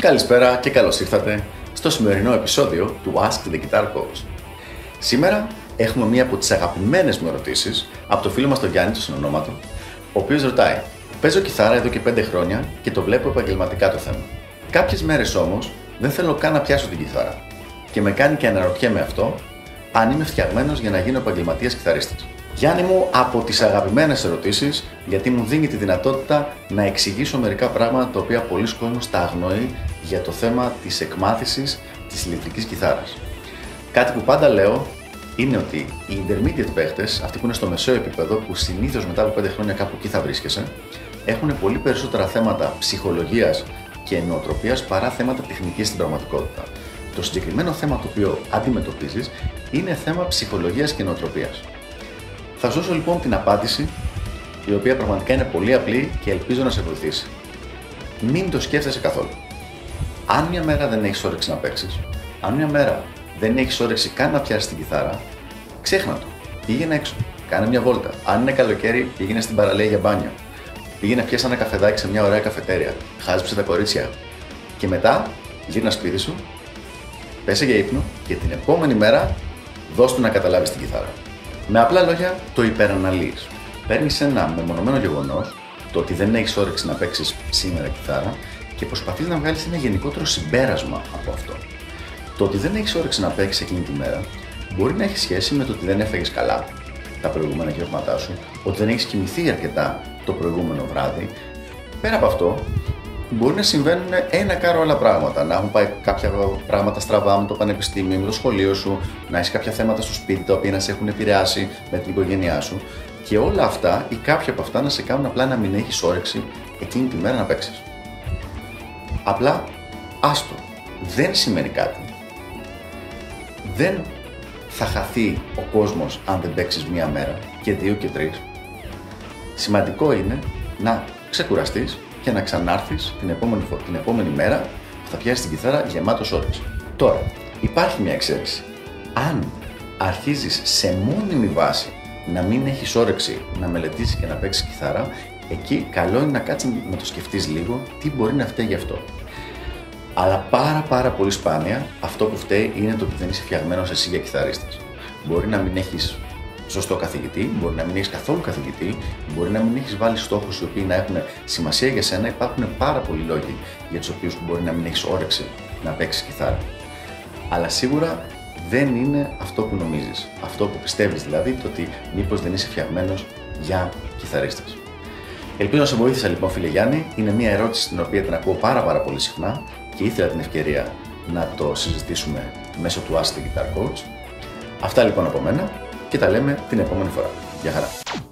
Καλησπέρα και καλώς ήρθατε στο σημερινό επεισόδιο του Ask the Guitar Coach. Σήμερα έχουμε μία από τις αγαπημένες μου ερωτήσεις από το φίλο μας τον Γιάννη, το συνονόματο, ο οποίος ρωτάει Παίζω κιθάρα εδώ και 5 χρόνια και το βλέπω επαγγελματικά το θέμα. Κάποιες μέρες όμως δεν θέλω καν να πιάσω την κιθάρα και με κάνει και αναρωτιέμαι αυτό αν είμαι φτιαγμένος για να γίνω επαγγελματίας κιθαρίστας. Γιάννη μου, από τις αγαπημένες ερωτήσεις, γιατί μου δίνει τη δυνατότητα να εξηγήσω μερικά πράγματα τα οποία πολλοί κόσμος τα αγνοεί για το θέμα της εκμάθησης της ηλεκτρικής κιθάρας. Κάτι που πάντα λέω είναι ότι οι intermediate παίχτες, αυτοί που είναι στο μεσαίο επίπεδο, που συνήθως μετά από 5 χρόνια κάπου εκεί θα βρίσκεσαι, έχουν πολύ περισσότερα θέματα ψυχολογίας και νοοτροπίας παρά θέματα τεχνικής στην πραγματικότητα. Το συγκεκριμένο θέμα το οποίο αντιμετωπίζεις είναι θέμα ψυχολογίας και νοοτροπίας. Θα σου δώσω λοιπόν την απάντηση, η οποία πραγματικά είναι πολύ απλή και ελπίζω να σε βοηθήσει. Μην το σκέφτεσαι καθόλου. Αν μια μέρα δεν έχεις όρεξη να παίξεις, αν μια μέρα δεν έχεις όρεξη καν να πιάσεις την κιθάρα, ξέχνα το. Πήγαινε έξω. Κάνε μια βόλτα. Αν είναι καλοκαίρι, πήγαινε στην παραλία για μπάνιο. Πήγαινε πιάσει ένα καφεδάκι σε μια ωραία καφετέρια. Χάζεψε τα κορίτσια. Και μετά γύρνα σπίτι σου, πέσε για ύπνο και την επόμενη μέρα δώσ' του να καταλάβεις την κιθάρα. Με απλά λόγια, το υπεραναλύεις. Παίρνεις ένα μεμονωμένο γεγονός, το ότι δεν έχεις όρεξη να παίξεις σήμερα κιθάρα, και προσπαθείς να βγάλεις ένα γενικότερο συμπέρασμα από αυτό. Το ότι δεν έχεις όρεξη να παίξεις εκείνη τη μέρα μπορεί να έχει σχέση με το ότι δεν έφεγε καλά τα προηγούμενα γεύματά σου, ότι δεν έχεις κοιμηθεί αρκετά το προηγούμενο βράδυ. Πέρα από αυτό, μπορεί να συμβαίνουν ένα κάρο άλλα πράγματα. Να έχουν πάει κάποια πράγματα στραβά με το πανεπιστήμιο, με το σχολείο σου, να έχεις κάποια θέματα στο σπίτι τα οποία να σε έχουν επηρεάσει με την οικογένειά σου. Και όλα αυτά ή κάποια από αυτά να σε κάνουν απλά να μην έχεις όρεξη εκείνη τη μέρα να παίξεις. Απλά άστο. Δεν σημαίνει κάτι. Δεν θα χαθεί ο κόσμος αν δεν παίξεις μία μέρα και δύο και τρεις. Σημαντικό είναι να ξεκουραστείς και να ξανάρθεις την επόμενη, την επόμενη μέρα που θα πιάσεις την κιθάρα γεμάτος όρεξη. Τώρα, υπάρχει μια εξαίρεση. Αν αρχίζεις σε μόνιμη βάση να μην έχεις όρεξη να μελετήσεις και να παίξεις κιθάρα, εκεί καλό είναι να κάτσεις να το σκεφτείς λίγο τι μπορεί να φταίει γι' αυτό. Αλλά πάρα πάρα πολύ σπάνια αυτό που φταίει είναι το ότι δεν είσαι φτιαγμένος εσύ για κιθαρίστας. Μπορεί να μην έχεις σωστό καθηγητή, μπορεί να μην έχεις καθόλου καθηγητή, μπορεί να μην έχεις βάλει στόχους οι οποίοι να έχουν σημασία για σένα. Υπάρχουν πάρα πολλοί λόγοι για τους οποίους μπορεί να μην έχεις όρεξη να παίξεις κιθάρα. Αλλά σίγουρα δεν είναι αυτό που νομίζεις. Αυτό που πιστεύεις δηλαδή, το ότι μήπως δεν είσαι φτιαγμένος για κιθαρίστας. Ελπίζω να σε βοήθησα λοιπόν, φίλε Γιάννη. Είναι μια ερώτηση την οποία την ακούω πάρα, πάρα πολύ συχνά και ήθελα την ευκαιρία να το συζητήσουμε μέσω του Ask the Guitar Coach. Αυτά λοιπόν από μένα και τα λέμε την επόμενη φορά. Γεια χαρά!